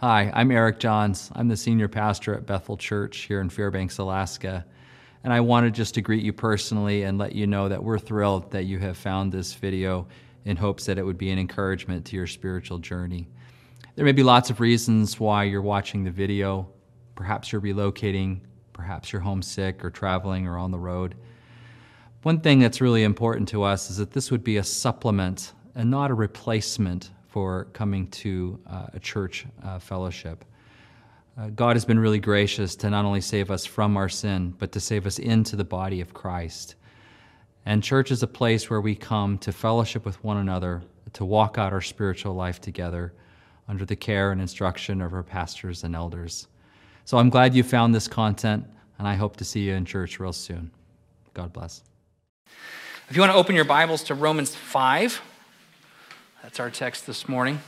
Hi, I'm Eric Johns. I'm the senior pastor at Bethel Church here in Fairbanks, Alaska. And I wanted just to greet you personally and let you know that we're thrilled that you have found this video in hopes that it would be an encouragement to your spiritual journey. There may be lots of reasons why you're watching the video. Perhaps you're relocating, perhaps you're homesick or traveling or on the road. One thing that's really important to us is that this would be a supplement and not a replacement for coming to uh, a church uh, fellowship. Uh, God has been really gracious to not only save us from our sin, but to save us into the body of Christ. And church is a place where we come to fellowship with one another, to walk out our spiritual life together under the care and instruction of our pastors and elders. So I'm glad you found this content, and I hope to see you in church real soon. God bless. If you want to open your Bibles to Romans 5, that's our text this morning.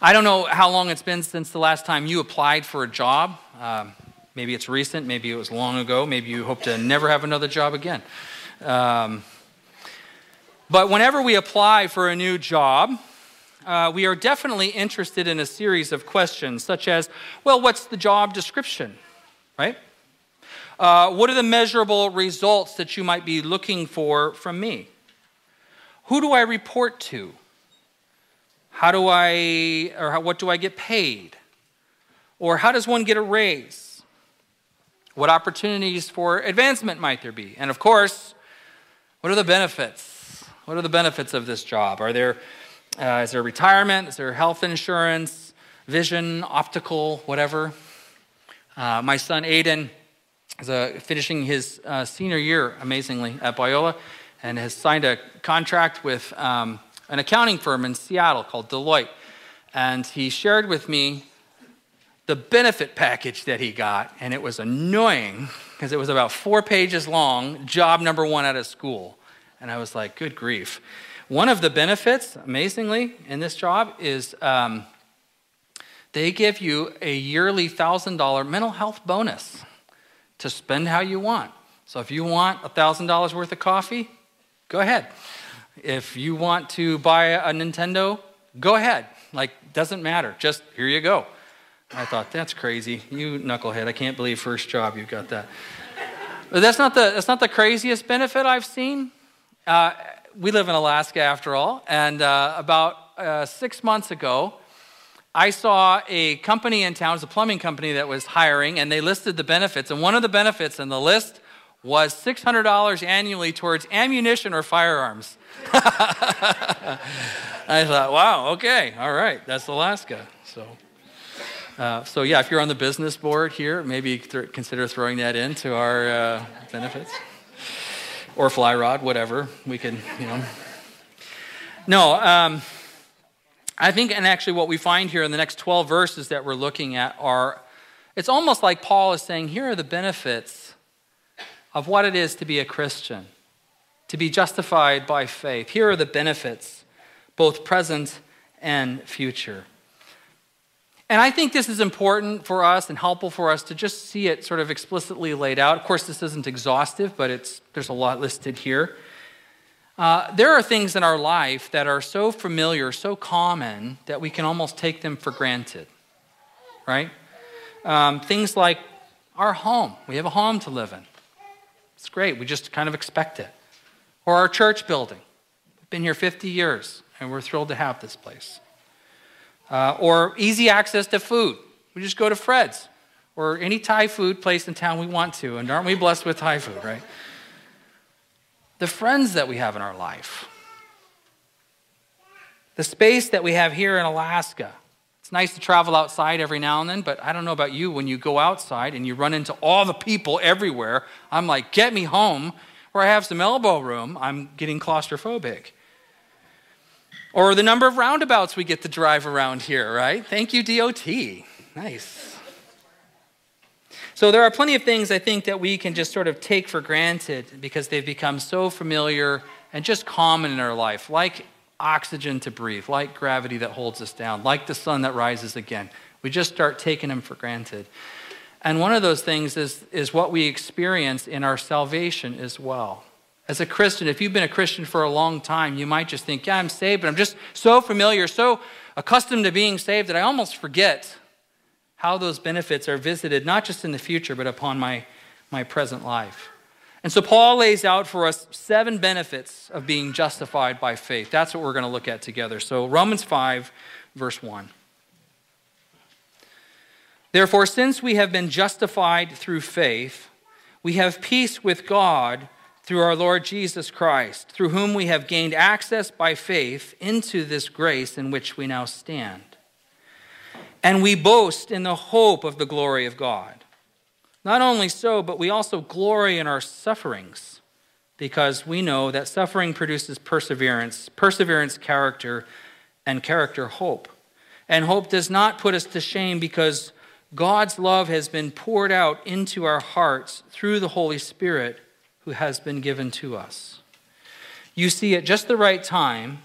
I don't know how long it's been since the last time you applied for a job. Um, maybe it's recent, maybe it was long ago, maybe you hope to never have another job again. Um, but whenever we apply for a new job, uh, we are definitely interested in a series of questions, such as, well, what's the job description, right? Uh, what are the measurable results that you might be looking for from me? Who do I report to? How do I, or how, what do I get paid? Or how does one get a raise? What opportunities for advancement might there be? And of course, what are the benefits? What are the benefits of this job? Are there, uh, is there retirement? Is there health insurance, vision, optical, whatever? Uh, my son Aiden is uh, finishing his uh, senior year, amazingly, at Biola, and has signed a contract with um, an accounting firm in Seattle called Deloitte. And he shared with me the benefit package that he got, and it was annoying because it was about four pages long, job number one out of school. And I was like, good grief. One of the benefits, amazingly, in this job is um, they give you a yearly $1,000 mental health bonus to spend how you want. So if you want $1,000 worth of coffee, go ahead. If you want to buy a Nintendo, go ahead. Like, doesn't matter. Just here you go. I thought, that's crazy. You knucklehead. I can't believe first job you got that. But that's not the, that's not the craziest benefit I've seen. Uh, we live in Alaska after all. And uh, about uh, six months ago, I saw a company in town, it was a plumbing company that was hiring, and they listed the benefits. And one of the benefits in the list was $600 annually towards ammunition or firearms. I thought, wow, okay, all right, that's Alaska. So, uh, so yeah, if you're on the business board here, maybe th- consider throwing that into our uh, benefits or fly rod, whatever we can, you know. No, um, I think, and actually, what we find here in the next 12 verses that we're looking at are it's almost like Paul is saying, here are the benefits of what it is to be a Christian, to be justified by faith. Here are the benefits, both present and future. And I think this is important for us and helpful for us to just see it sort of explicitly laid out. Of course, this isn't exhaustive, but it's, there's a lot listed here. Uh, there are things in our life that are so familiar, so common, that we can almost take them for granted, right? Um, things like our home. We have a home to live in. It's great. We just kind of expect it. Or our church building. We've been here 50 years, and we're thrilled to have this place. Uh, or easy access to food. We just go to Fred's or any Thai food place in town we want to. And aren't we blessed with Thai food, right? the friends that we have in our life, the space that we have here in Alaska. Nice to travel outside every now and then, but I don't know about you. When you go outside and you run into all the people everywhere, I'm like, get me home where I have some elbow room. I'm getting claustrophobic. Or the number of roundabouts we get to drive around here, right? Thank you, DOT. Nice. So there are plenty of things I think that we can just sort of take for granted because they've become so familiar and just common in our life, like oxygen to breathe, like gravity that holds us down, like the sun that rises again. We just start taking them for granted. And one of those things is, is what we experience in our salvation as well. As a Christian, if you've been a Christian for a long time, you might just think, yeah, I'm saved, but I'm just so familiar, so accustomed to being saved that I almost forget how those benefits are visited, not just in the future, but upon my, my present life. And so Paul lays out for us seven benefits of being justified by faith. That's what we're going to look at together. So, Romans 5, verse 1. Therefore, since we have been justified through faith, we have peace with God through our Lord Jesus Christ, through whom we have gained access by faith into this grace in which we now stand. And we boast in the hope of the glory of God. Not only so, but we also glory in our sufferings, because we know that suffering produces perseverance, perseverance, character, and character, hope. And hope does not put us to shame because God's love has been poured out into our hearts through the Holy Spirit who has been given to us. You see, at just the right time,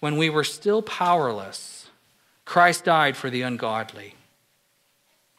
when we were still powerless, Christ died for the ungodly.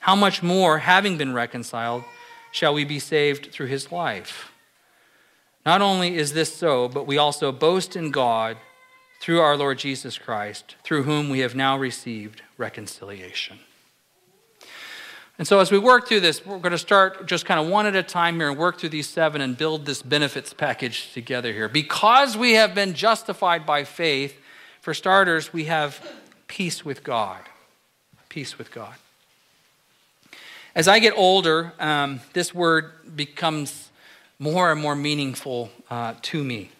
how much more, having been reconciled, shall we be saved through his life? Not only is this so, but we also boast in God through our Lord Jesus Christ, through whom we have now received reconciliation. And so, as we work through this, we're going to start just kind of one at a time here and work through these seven and build this benefits package together here. Because we have been justified by faith, for starters, we have peace with God. Peace with God. As I get older, um, this word becomes more and more meaningful uh, to me.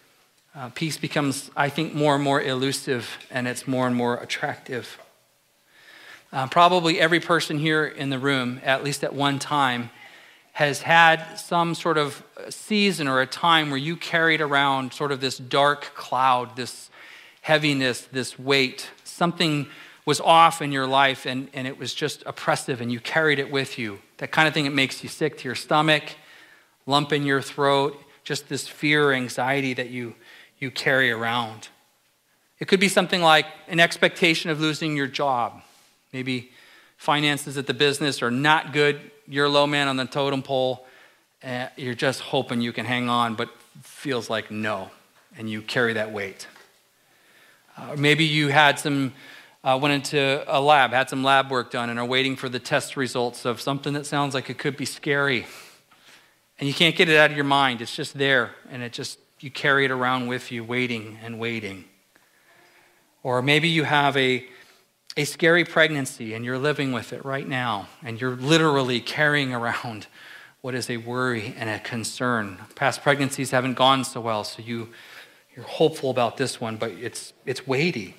Uh, peace becomes, I think, more and more elusive and it's more and more attractive. Uh, probably every person here in the room, at least at one time, has had some sort of season or a time where you carried around sort of this dark cloud, this heaviness, this weight. Something was off in your life and, and it was just oppressive and you carried it with you. That kind of thing that makes you sick to your stomach, lump in your throat, just this fear or anxiety that you, you carry around. It could be something like an expectation of losing your job Maybe finances at the business are not good. You're a low man on the totem pole. and you're just hoping you can hang on, but feels like no, and you carry that weight. Uh, maybe you had some, uh, went into a lab, had some lab work done, and are waiting for the test results of something that sounds like it could be scary. And you can't get it out of your mind. It's just there, and it just, you carry it around with you, waiting and waiting. Or maybe you have a, a scary pregnancy and you're living with it right now, and you're literally carrying around what is a worry and a concern. Past pregnancies haven't gone so well, so you, you're hopeful about this one, but it's, it's weighty.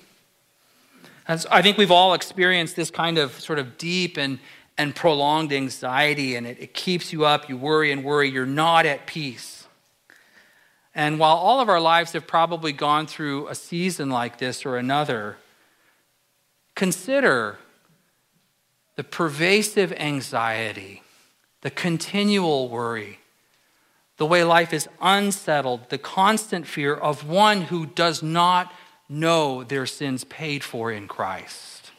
I think we've all experienced this kind of sort of deep and, and prolonged anxiety, and it, it keeps you up. You worry and worry. You're not at peace. And while all of our lives have probably gone through a season like this or another, Consider the pervasive anxiety, the continual worry, the way life is unsettled, the constant fear of one who does not know their sins paid for in Christ.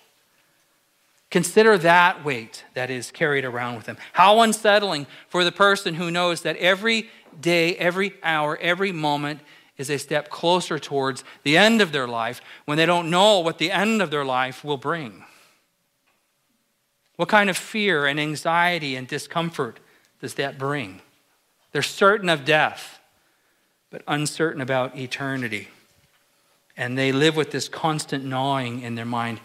Consider that weight that is carried around with them. How unsettling for the person who knows that every day, every hour, every moment is a step closer towards the end of their life when they don't know what the end of their life will bring. What kind of fear and anxiety and discomfort does that bring? They're certain of death, but uncertain about eternity. And they live with this constant gnawing in their mind.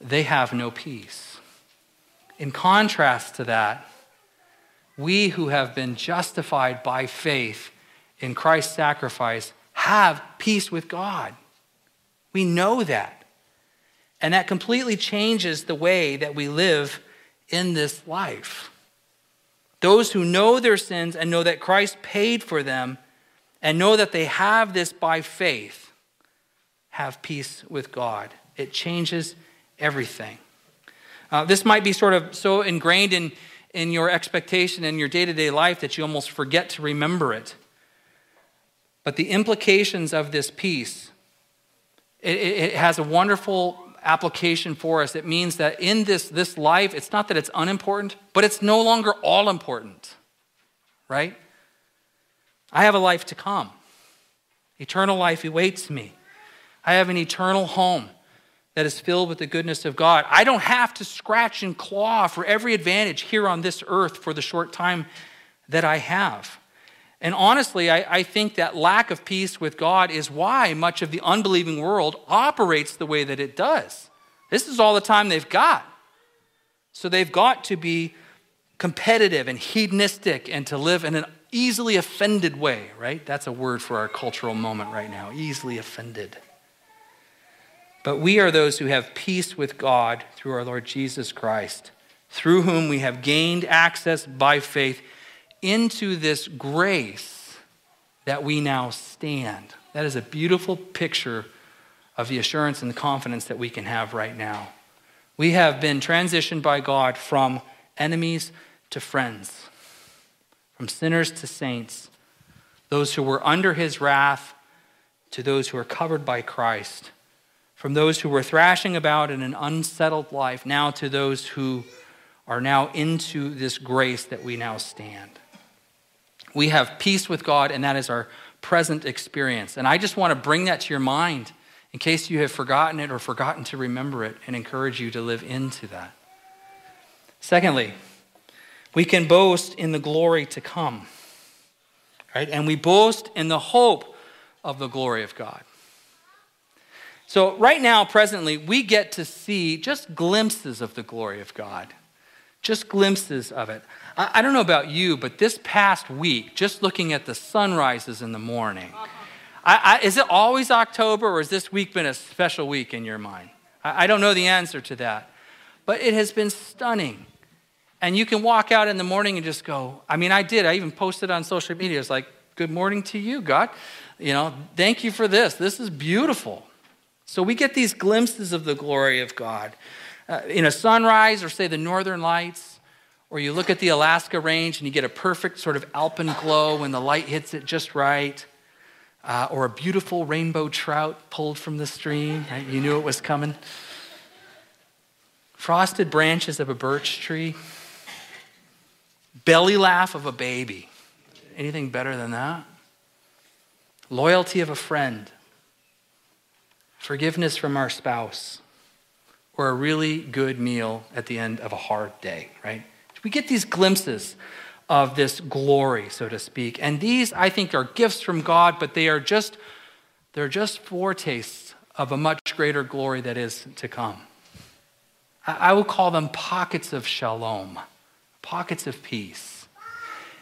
They have no peace. In contrast to that, we who have been justified by faith in Christ's sacrifice have peace with God. We know that. And that completely changes the way that we live in this life. Those who know their sins and know that Christ paid for them and know that they have this by faith have peace with God. It changes everything. Uh, this might be sort of so ingrained in, in your expectation in your day to day life that you almost forget to remember it. But the implications of this peace, it, it has a wonderful application for us. It means that in this, this life, it's not that it's unimportant, but it's no longer all important, right? I have a life to come. Eternal life awaits me. I have an eternal home that is filled with the goodness of God. I don't have to scratch and claw for every advantage here on this earth for the short time that I have. And honestly, I, I, think that lack of peace with God is why much of the unbelieving world operates the way that it does. This is all the time they've got. So they've got to be competitive and hedonistic and to live in an easily offended way, right? That's a word for our cultural moment right now easily offended. But we are those who have peace with God through our Lord Jesus Christ, through whom we have gained access by faith into this grace that we now stand. That is a beautiful picture of the assurance and the confidence that we can have right now. We have been transitioned by God from enemies to friends, from sinners to saints, those who were under his wrath to those who are covered by Christ, from those who were thrashing about in an unsettled life now to those who are now into this grace that we now stand. We have peace with God, and that is our present experience. And I just want to bring that to your mind in case you have forgotten it or forgotten to remember it and encourage you to live into that. Secondly, we can boast in the glory to come. Right? And we boast in the hope of the glory of God. So, right now, presently, we get to see just glimpses of the glory of God, just glimpses of it. I, don't know about you, but this past week, just looking at the sunrises in the morning, I, I, is it always October, or has this week been a special week in your mind? I, I don't know the answer to that. But it has been stunning. And you can walk out in the morning and just go, I mean, I did. I even posted on social media. It's like, good morning to you, God. You know, thank you for this. This is beautiful. So we get these glimpses of the glory of God. Uh, in a sunrise, or say the northern lights, or you look at the Alaska range and you get a perfect sort of alpine glow when the light hits it just right, uh, or a beautiful rainbow trout pulled from the stream, right? You knew it was coming. Frosted branches of a birch tree, belly laugh of a baby. Anything better than that? Loyalty of a friend, forgiveness from our spouse, or a really good meal at the end of a hard day, right? We get these glimpses of this glory, so to speak. And these, I think, are gifts from God, but they are just, they're just foretastes of a much greater glory that is to come. I will call them pockets of shalom, pockets of peace.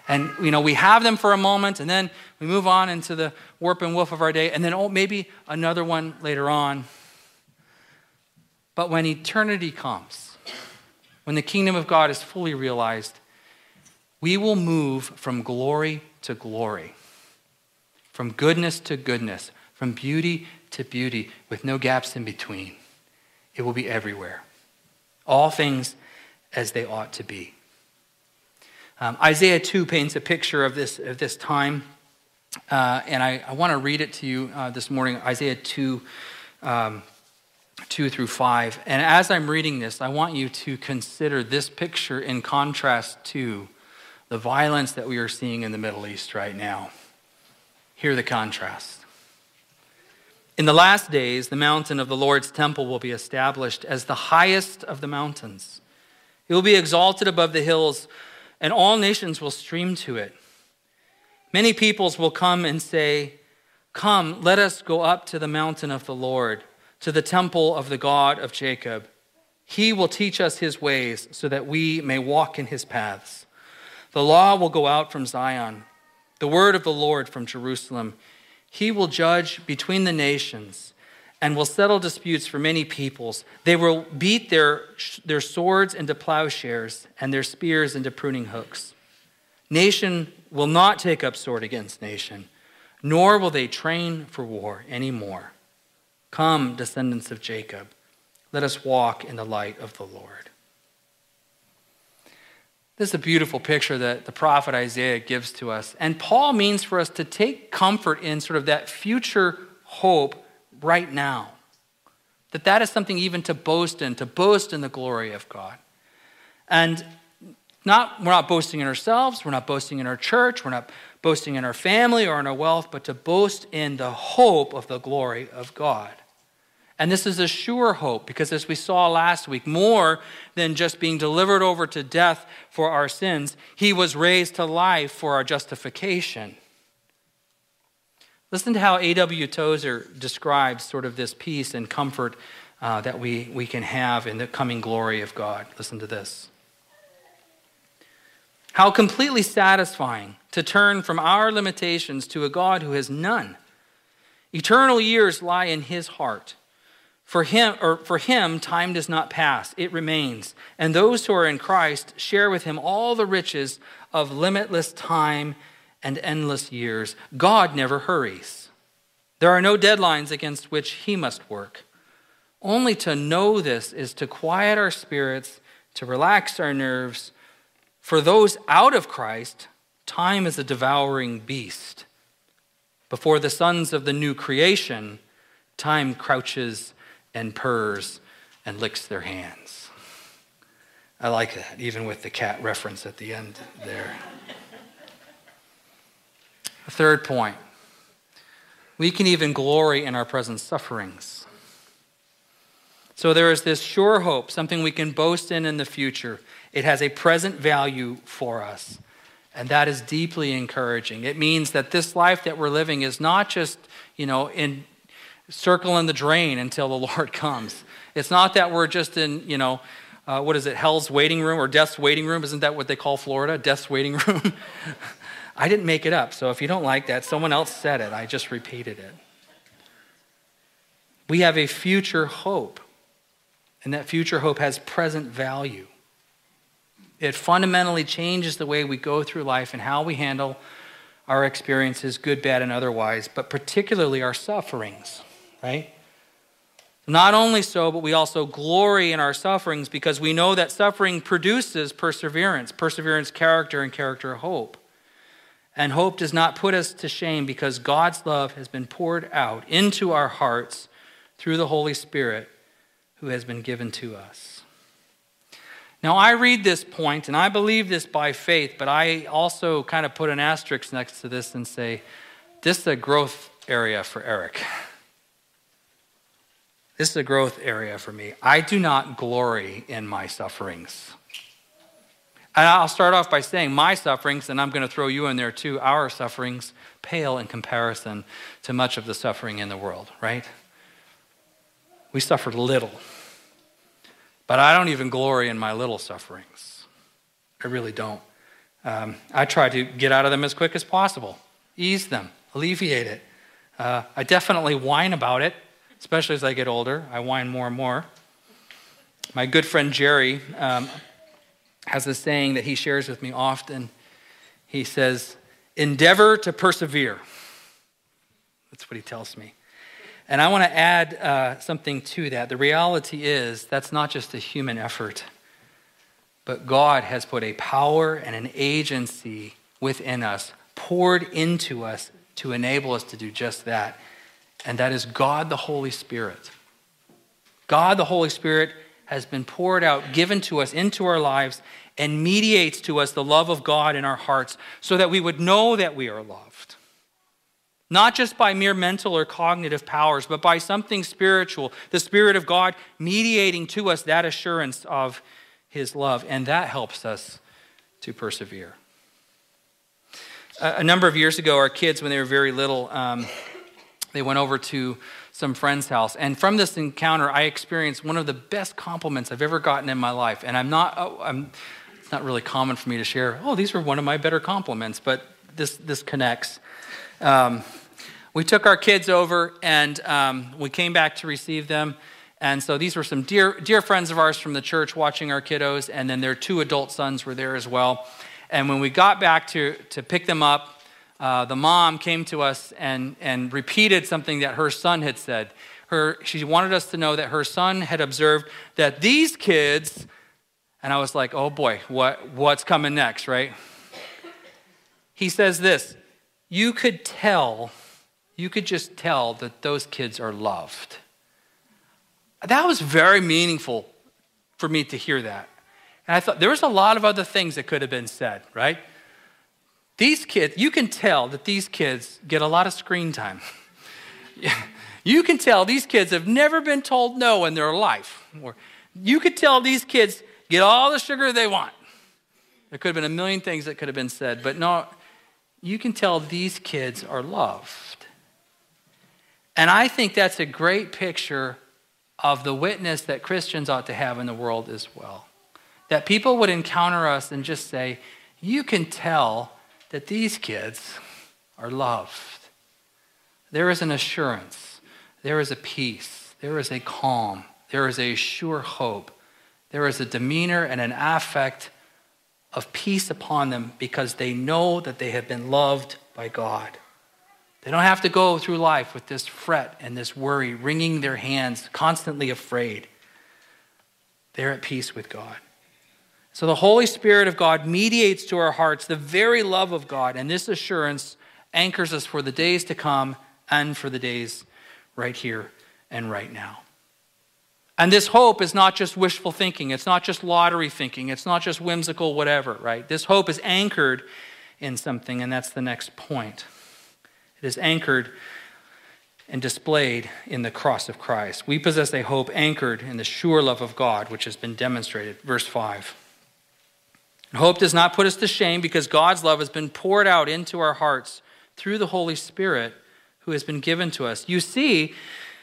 And, you know, we have them for a moment, and then we move on into the warp and woof of our day, and then, oh, maybe another one later on. But when eternity comes, when the kingdom of God is fully realized, we will move from glory to glory, from goodness to goodness, from beauty to beauty, with no gaps in between. It will be everywhere. All things as they ought to be. Um, Isaiah 2 paints a picture of this, of this time, uh, and I, I want to read it to you uh, this morning Isaiah 2. Um, 2 through 5. And as I'm reading this, I want you to consider this picture in contrast to the violence that we are seeing in the Middle East right now. Hear the contrast. In the last days, the mountain of the Lord's temple will be established as the highest of the mountains. It will be exalted above the hills, and all nations will stream to it. Many peoples will come and say, Come, let us go up to the mountain of the Lord to the temple of the God of Jacob. He will teach us his ways so that we may walk in his paths. The law will go out from Zion, the word of the Lord from Jerusalem. He will judge between the nations and will settle disputes for many peoples. They will beat their, their swords into plowshares and their spears into pruning hooks. Nation will not take up sword against nation, nor will they train for war any more. Come, descendants of Jacob, let us walk in the light of the Lord. This is a beautiful picture that the prophet Isaiah gives to us. And Paul means for us to take comfort in sort of that future hope right now. That that is something even to boast in, to boast in the glory of God. And not, we're not boasting in ourselves, we're not boasting in our church, we're not boasting in our family or in our wealth, but to boast in the hope of the glory of God. And this is a sure hope because, as we saw last week, more than just being delivered over to death for our sins, he was raised to life for our justification. Listen to how A.W. Tozer describes sort of this peace and comfort uh, that we, we can have in the coming glory of God. Listen to this. How completely satisfying to turn from our limitations to a God who has none. Eternal years lie in his heart. For him, or for him, time does not pass, it remains. And those who are in Christ share with him all the riches of limitless time and endless years. God never hurries. There are no deadlines against which he must work. Only to know this is to quiet our spirits, to relax our nerves. For those out of Christ, time is a devouring beast. Before the sons of the new creation, time crouches and purrs and licks their hands. I like that, even with the cat reference at the end there. A third point we can even glory in our present sufferings. So there is this sure hope, something we can boast in in the future. It has a present value for us. And that is deeply encouraging. It means that this life that we're living is not just, you know, in circling the drain until the Lord comes. It's not that we're just in, you know, uh, what is it, hell's waiting room or death's waiting room? Isn't that what they call Florida? Death's waiting room? I didn't make it up, so if you don't like that, someone else said it. I just repeated it. We have a future hope, and that future hope has present value. It fundamentally changes the way we go through life and how we handle our experiences, good, bad, and otherwise, but particularly our sufferings, right? Not only so, but we also glory in our sufferings because we know that suffering produces perseverance, perseverance, character, and character, hope. And hope does not put us to shame because God's love has been poured out into our hearts through the Holy Spirit who has been given to us. Now, I read this point and I believe this by faith, but I also kind of put an asterisk next to this and say, this is a growth area for Eric. This is a growth area for me. I do not glory in my sufferings. And I'll start off by saying my sufferings, and I'm going to throw you in there too, our sufferings pale in comparison to much of the suffering in the world, right? We suffered little. But I don't even glory in my little sufferings. I really don't. Um, I try to get out of them as quick as possible, ease them, alleviate it. Uh, I definitely whine about it, especially as I get older. I whine more and more. My good friend Jerry, um, has a saying that he shares with me often. He says, Endeavor to persevere. That's what he tells me. And I want to add uh, something to that. The reality is that's not just a human effort, but God has put a power and an agency within us, poured into us to enable us to do just that. And that is God the Holy Spirit. God the Holy Spirit has been poured out, given to us into our lives, and mediates to us the love of God in our hearts so that we would know that we are loved. Not just by mere mental or cognitive powers, but by something spiritual, the Spirit of God mediating to us that assurance of His love. And that helps us to persevere. A number of years ago, our kids, when they were very little, um, they went over to some friend's house. And from this encounter, I experienced one of the best compliments I've ever gotten in my life. And I'm not, oh, I'm, it's not really common for me to share, oh, these were one of my better compliments, but this, this connects. Um, we took our kids over and um, we came back to receive them. And so these were some dear, dear friends of ours from the church watching our kiddos, and then their two adult sons were there as well. And when we got back to, to pick them up, uh, the mom came to us and, and repeated something that her son had said. Her, she wanted us to know that her son had observed that these kids, And I was like, oh boy, what, what's coming next, right? He says this You could tell, you could just tell that those kids are loved. That was very meaningful for me to hear that. And I thought there was a lot of other things that could have been said, right? These kids, you can tell that these kids get a lot of screen time. you can tell these kids have never been told no in their life. Or you could tell these kids get all the sugar they want. There could have been a million things that could have been said, but no, you can tell these kids are loved. And I think that's a great picture of the witness that Christians ought to have in the world as well. That people would encounter us and just say, You can tell that these kids are loved. There is an assurance, there is a peace, there is a calm, there is a sure hope, there is a demeanor and an affect of peace upon them because they know that they have been loved by God. They don't have to go through life with this fret and this worry, wringing their hands, constantly afraid. They're at peace with God. So the Holy Spirit of God mediates to our hearts the very love of God, and this assurance anchors us for the days to come and for the days right here and right now. And this hope is not just wishful thinking, it's not just lottery thinking, it's not just whimsical whatever, right? This hope is anchored in something, and that's the next point. It is anchored and displayed in the cross of Christ. We possess a hope anchored in the sure love of God, which has been demonstrated. Verse 5. Hope does not put us to shame because God's love has been poured out into our hearts through the Holy Spirit who has been given to us. You see,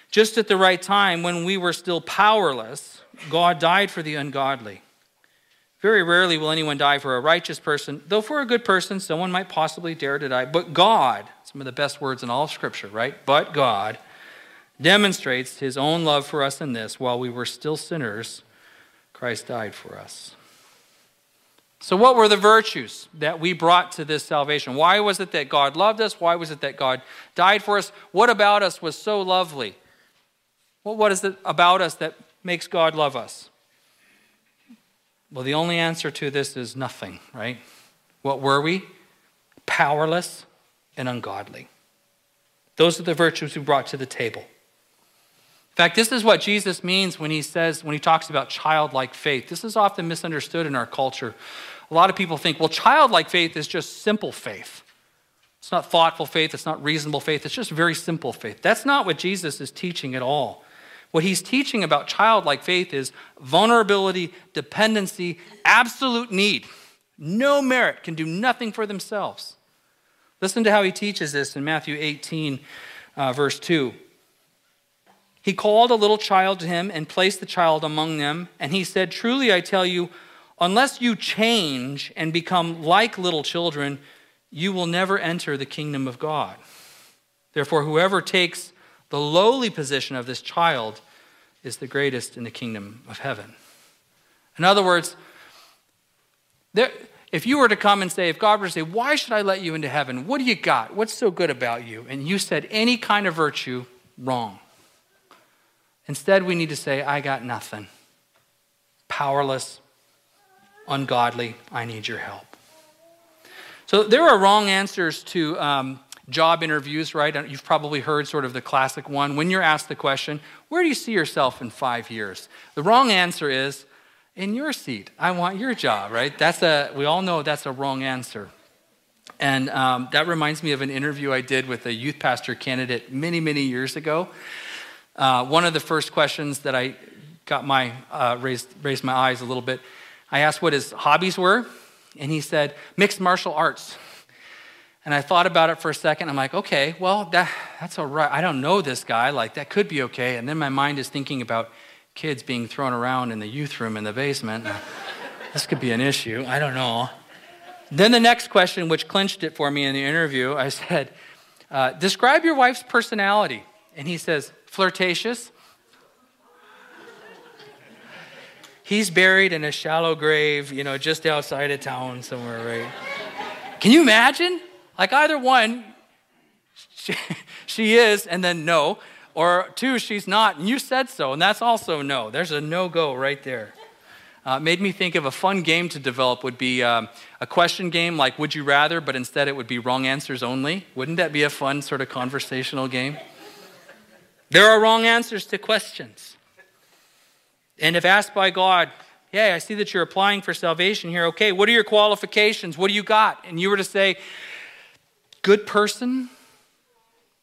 just at the right time, when we were still powerless, God died for the ungodly. Very rarely will anyone die for a righteous person, though for a good person, someone might possibly dare to die. But God, some of the best words in all of Scripture, right? But God demonstrates his own love for us in this while we were still sinners, Christ died for us. So, what were the virtues that we brought to this salvation? Why was it that God loved us? Why was it that God died for us? What about us was so lovely? Well, what is it about us that makes God love us? Well, the only answer to this is nothing, right? What were we? Powerless and ungodly. Those are the virtues we brought to the table. In fact, this is what Jesus means when he says, when he talks about childlike faith. This is often misunderstood in our culture. A lot of people think, well, childlike faith is just simple faith. It's not thoughtful faith, it's not reasonable faith, it's just very simple faith. That's not what Jesus is teaching at all. What he's teaching about childlike faith is vulnerability, dependency, absolute need. No merit can do nothing for themselves. Listen to how he teaches this in Matthew 18, uh, verse 2. He called a little child to him and placed the child among them, and he said, Truly I tell you, unless you change and become like little children, you will never enter the kingdom of God. Therefore, whoever takes the lowly position of this child is the greatest in the kingdom of heaven. In other words, there, if you were to come and say, if God were to say, Why should I let you into heaven? What do you got? What's so good about you? And you said any kind of virtue, wrong. Instead, we need to say, I got nothing. Powerless, ungodly, I need your help. So there are wrong answers to um, job interviews, right? You've probably heard sort of the classic one. When you're asked the question, where do you see yourself in five years? The wrong answer is, in your seat. I want your job, right? That's a, we all know that's a wrong answer. And um, that reminds me of an interview I did with a youth pastor candidate many, many years ago. Uh, one of the first questions that I got my, uh, raised, raised my eyes a little bit, I asked what his hobbies were, and he said, mixed martial arts. And I thought about it for a second. I'm like, okay, well, that, that's all right. I don't know this guy. Like, that could be okay. And then my mind is thinking about kids being thrown around in the youth room in the basement. this could be an issue. I don't know. Then the next question, which clinched it for me in the interview, I said, uh, describe your wife's personality. And he says, flirtatious. He's buried in a shallow grave, you know, just outside of town somewhere, right? Can you imagine? Like either one, she, she is, and then no, or two, she's not, and you said so, and that's also no. There's a no go right there. uh, made me think of a fun game to develop would be um, a question game like Would You Rather, but instead it would be wrong answers only. Wouldn't that be a fun sort of conversational game? There are wrong answers to questions. And if asked by God, Hey, I see that you're applying for salvation here. Okay, what are your qualifications? What do you got? And you were to say, Good person.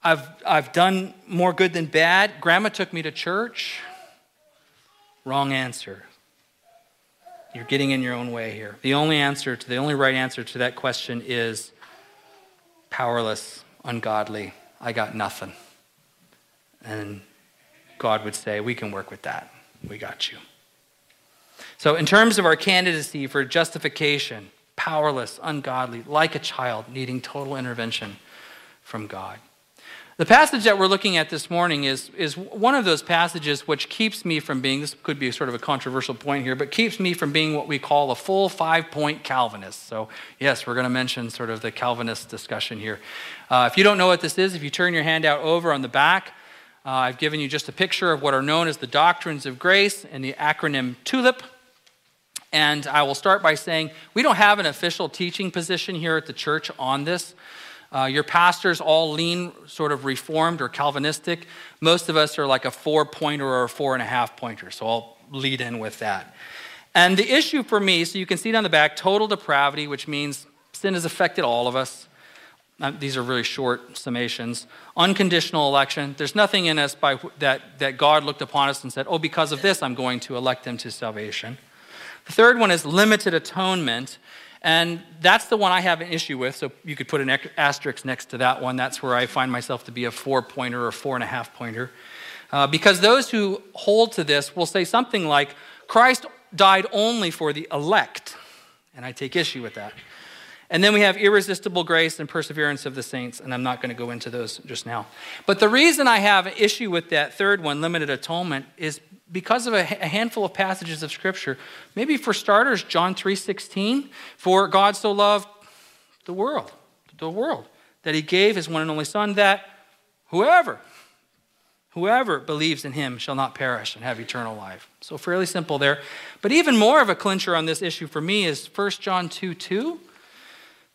I've, I've done more good than bad. Grandma took me to church. Wrong answer. You're getting in your own way here. The only answer to the only right answer to that question is powerless, ungodly. I got nothing. And God would say, We can work with that. We got you. So, in terms of our candidacy for justification, powerless, ungodly, like a child, needing total intervention from God. The passage that we're looking at this morning is, is one of those passages which keeps me from being, this could be sort of a controversial point here, but keeps me from being what we call a full five point Calvinist. So, yes, we're going to mention sort of the Calvinist discussion here. Uh, if you don't know what this is, if you turn your hand out over on the back, uh, I've given you just a picture of what are known as the doctrines of grace and the acronym TULIP. And I will start by saying we don't have an official teaching position here at the church on this. Uh, your pastors all lean sort of reformed or Calvinistic. Most of us are like a four pointer or a four and a half pointer. So I'll lead in with that. And the issue for me, so you can see it on the back total depravity, which means sin has affected all of us. Uh, these are really short summations. Unconditional election. There's nothing in us by that, that God looked upon us and said, oh, because of this, I'm going to elect them to salvation. The third one is limited atonement. And that's the one I have an issue with. So you could put an asterisk next to that one. That's where I find myself to be a four pointer or four and a half pointer. Uh, because those who hold to this will say something like, Christ died only for the elect. And I take issue with that. And then we have irresistible grace and perseverance of the saints, and I'm not going to go into those just now. But the reason I have an issue with that third one, limited atonement, is because of a handful of passages of scripture maybe for starters john 3.16 for god so loved the world the world that he gave his one and only son that whoever whoever believes in him shall not perish and have eternal life so fairly simple there but even more of a clincher on this issue for me is 1 john 2 2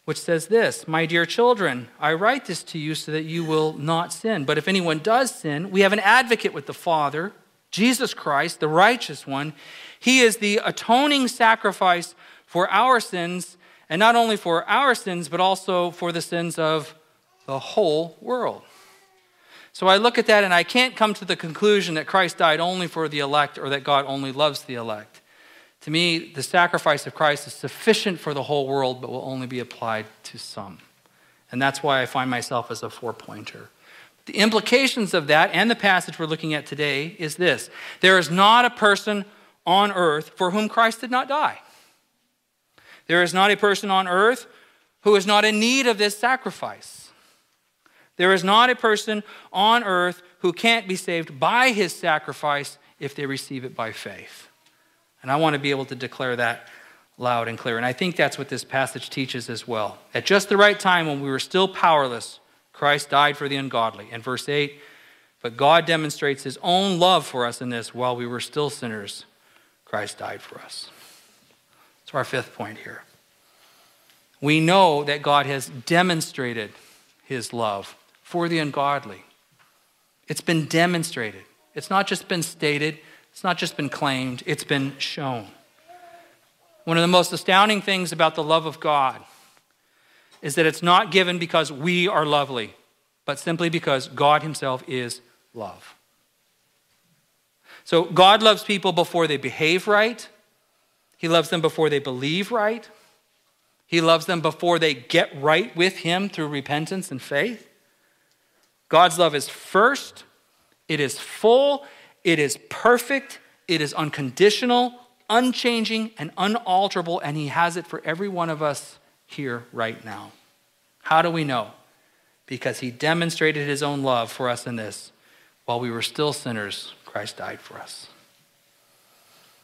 which says this My dear children, I write this to you so that you will not sin. But if anyone does sin, we have an advocate with the Father, Jesus Christ, the righteous one, he is the atoning sacrifice for our sins, and not only for our sins, but also for the sins of the whole world. So I look at that and I can't come to the conclusion that Christ died only for the elect or that God only loves the elect. To me, the sacrifice of Christ is sufficient for the whole world, but will only be applied to some. And that's why I find myself as a four pointer. The implications of that and the passage we're looking at today is this there is not a person on earth for whom Christ did not die. There is not a person on earth who is not in need of this sacrifice. There is not a person on earth who can't be saved by his sacrifice if they receive it by faith. And I want to be able to declare that loud and clear. And I think that's what this passage teaches as well. At just the right time, when we were still powerless, Christ died for the ungodly. And verse 8, but God demonstrates his own love for us in this while we were still sinners, Christ died for us. So, our fifth point here. We know that God has demonstrated his love for the ungodly. It's been demonstrated. It's not just been stated, it's not just been claimed, it's been shown. One of the most astounding things about the love of God is that it's not given because we are lovely, but simply because God Himself is love. So God loves people before they behave right, He loves them before they believe right, He loves them before they get right with Him through repentance and faith. God's love is first, it is full, it is perfect, it is unconditional, unchanging, and unalterable, and He has it for every one of us here right now. How do we know? Because he demonstrated his own love for us in this. While we were still sinners, Christ died for us.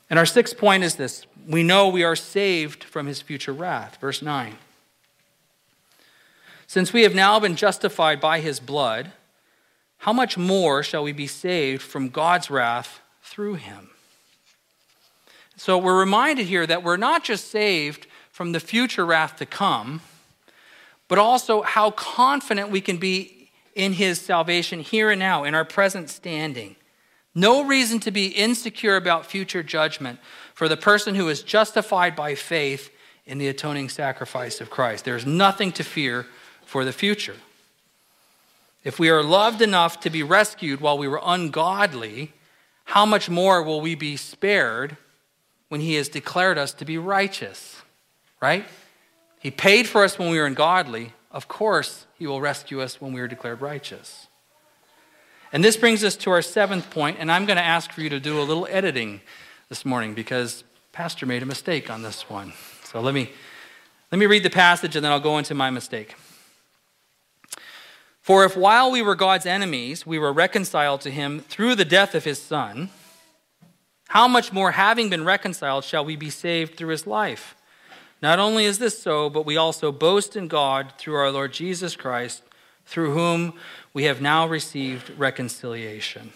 And our sixth point is this we know we are saved from his future wrath. Verse 9. Since we have now been justified by his blood, how much more shall we be saved from God's wrath through him? So we're reminded here that we're not just saved from the future wrath to come, but also how confident we can be in his salvation here and now, in our present standing. No reason to be insecure about future judgment for the person who is justified by faith in the atoning sacrifice of Christ. There's nothing to fear for the future. If we are loved enough to be rescued while we were ungodly, how much more will we be spared when He has declared us to be righteous? Right? He paid for us when we were ungodly. Of course, He will rescue us when we are declared righteous. And this brings us to our seventh point, and I'm going to ask for you to do a little editing this morning because Pastor made a mistake on this one. So let me, let me read the passage and then I'll go into my mistake. For if while we were God's enemies, we were reconciled to him through the death of his Son, how much more, having been reconciled, shall we be saved through his life? Not only is this so, but we also boast in God through our Lord Jesus Christ, through whom we have now received reconciliation.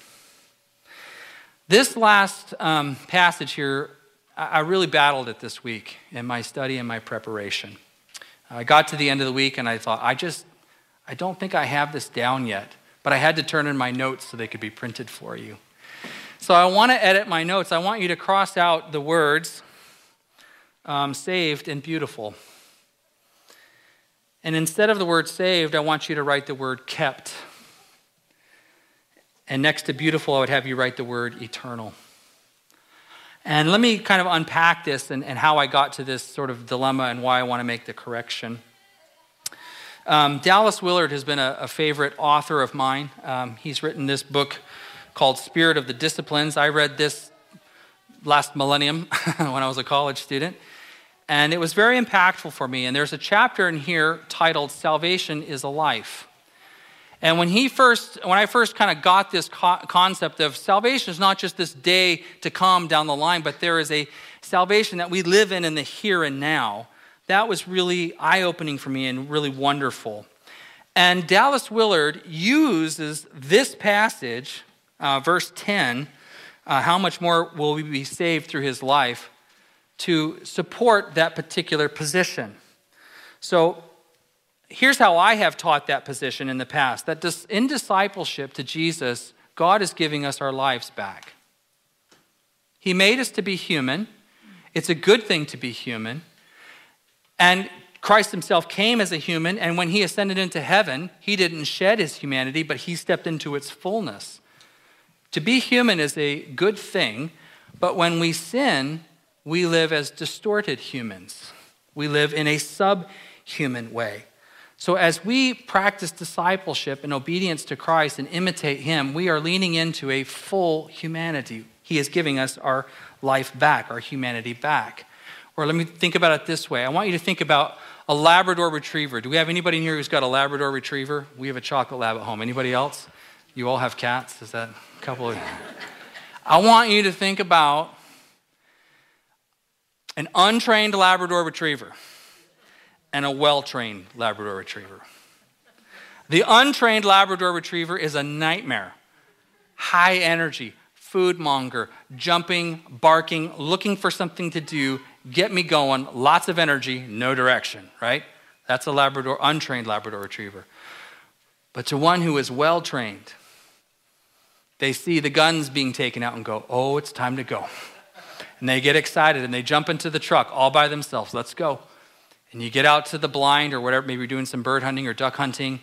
This last um, passage here I really battled it this week in my study and my preparation. I got to the end of the week and I thought, I just, I don't think I have this down yet. But I had to turn in my notes so they could be printed for you. So I want to edit my notes. I want you to cross out the words um, saved and beautiful. And instead of the word saved, I want you to write the word kept. And next to beautiful, I would have you write the word eternal. And let me kind of unpack this and, and how I got to this sort of dilemma and why I want to make the correction. Um, Dallas Willard has been a, a favorite author of mine. Um, he's written this book called Spirit of the Disciplines. I read this last millennium when I was a college student, and it was very impactful for me. And there's a chapter in here titled Salvation is a Life. And when he first, when I first kind of got this co- concept of salvation is not just this day to come down the line, but there is a salvation that we live in in the here and now. That was really eye opening for me and really wonderful. And Dallas Willard uses this passage, uh, verse 10, uh, how much more will we be saved through his life, to support that particular position. So here's how I have taught that position in the past that in discipleship to Jesus, God is giving us our lives back. He made us to be human. It's a good thing to be human. And Christ himself came as a human, and when he ascended into heaven, he didn't shed his humanity, but he stepped into its fullness. To be human is a good thing, but when we sin, we live as distorted humans. We live in a subhuman way. So, as we practice discipleship and obedience to Christ and imitate Him, we are leaning into a full humanity. He is giving us our life back, our humanity back. Or let me think about it this way I want you to think about a Labrador retriever. Do we have anybody in here who's got a Labrador retriever? We have a chocolate lab at home. Anybody else? You all have cats? Is that a couple of. I want you to think about an untrained Labrador retriever and a well trained Labrador retriever. The untrained Labrador retriever is a nightmare. High energy, food monger, jumping, barking, looking for something to do, get me going, lots of energy, no direction, right? That's a Labrador, untrained Labrador retriever. But to one who is well trained, they see the guns being taken out and go, oh, it's time to go. And they get excited and they jump into the truck all by themselves. Let's go and you get out to the blind or whatever, maybe you're doing some bird hunting or duck hunting,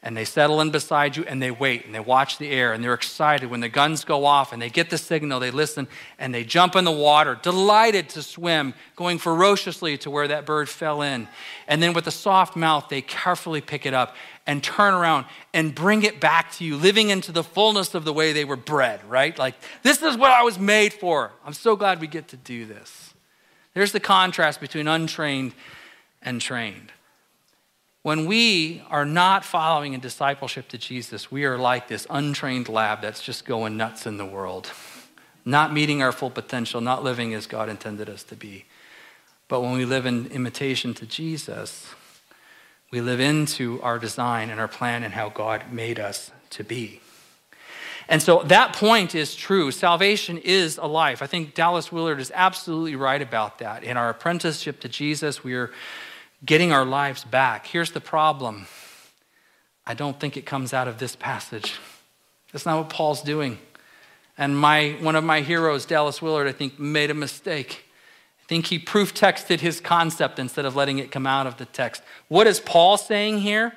and they settle in beside you and they wait and they watch the air and they're excited when the guns go off and they get the signal, they listen and they jump in the water, delighted to swim, going ferociously to where that bird fell in. And then with a soft mouth, they carefully pick it up and turn around and bring it back to you, living into the fullness of the way they were bred, right? Like, this is what I was made for. I'm so glad we get to do this. There's the contrast between untrained and trained. When we are not following in discipleship to Jesus, we are like this untrained lab that's just going nuts in the world, not meeting our full potential, not living as God intended us to be. But when we live in imitation to Jesus, we live into our design and our plan and how God made us to be. And so that point is true. Salvation is a life. I think Dallas Willard is absolutely right about that. In our apprenticeship to Jesus, we are getting our lives back. Here's the problem I don't think it comes out of this passage. That's not what Paul's doing. And my, one of my heroes, Dallas Willard, I think made a mistake. I think he proof texted his concept instead of letting it come out of the text. What is Paul saying here?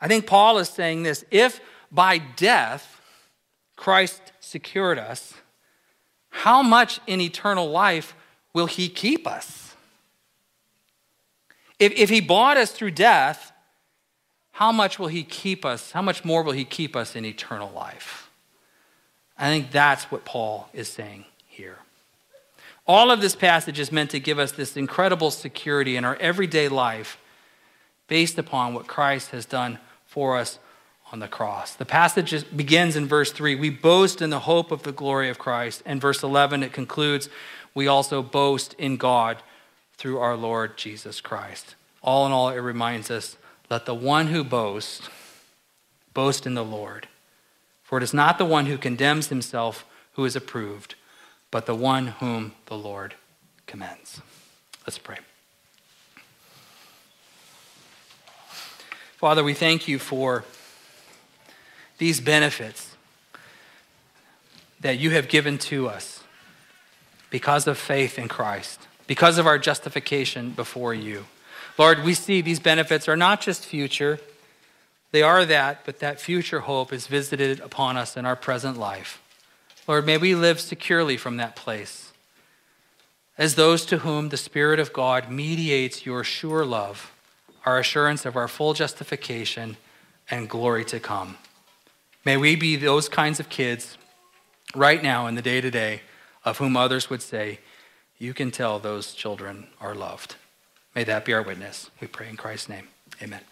I think Paul is saying this if by death Christ secured us, how much in eternal life will he keep us? If, if he bought us through death, how much will he keep us? How much more will he keep us in eternal life? I think that's what Paul is saying here. All of this passage is meant to give us this incredible security in our everyday life based upon what Christ has done for us on the cross. The passage begins in verse 3 We boast in the hope of the glory of Christ. And verse 11, it concludes, We also boast in God through our Lord Jesus Christ. All in all, it reminds us let the one who boasts boast in the Lord. For it is not the one who condemns himself who is approved, but the one whom the Lord commends. Let's pray. Father, we thank you for these benefits that you have given to us because of faith in Christ, because of our justification before you. Lord, we see these benefits are not just future, they are that, but that future hope is visited upon us in our present life. Lord, may we live securely from that place as those to whom the Spirit of God mediates your sure love, our assurance of our full justification and glory to come. May we be those kinds of kids right now in the day to day of whom others would say, You can tell those children are loved. May that be our witness. We pray in Christ's name. Amen.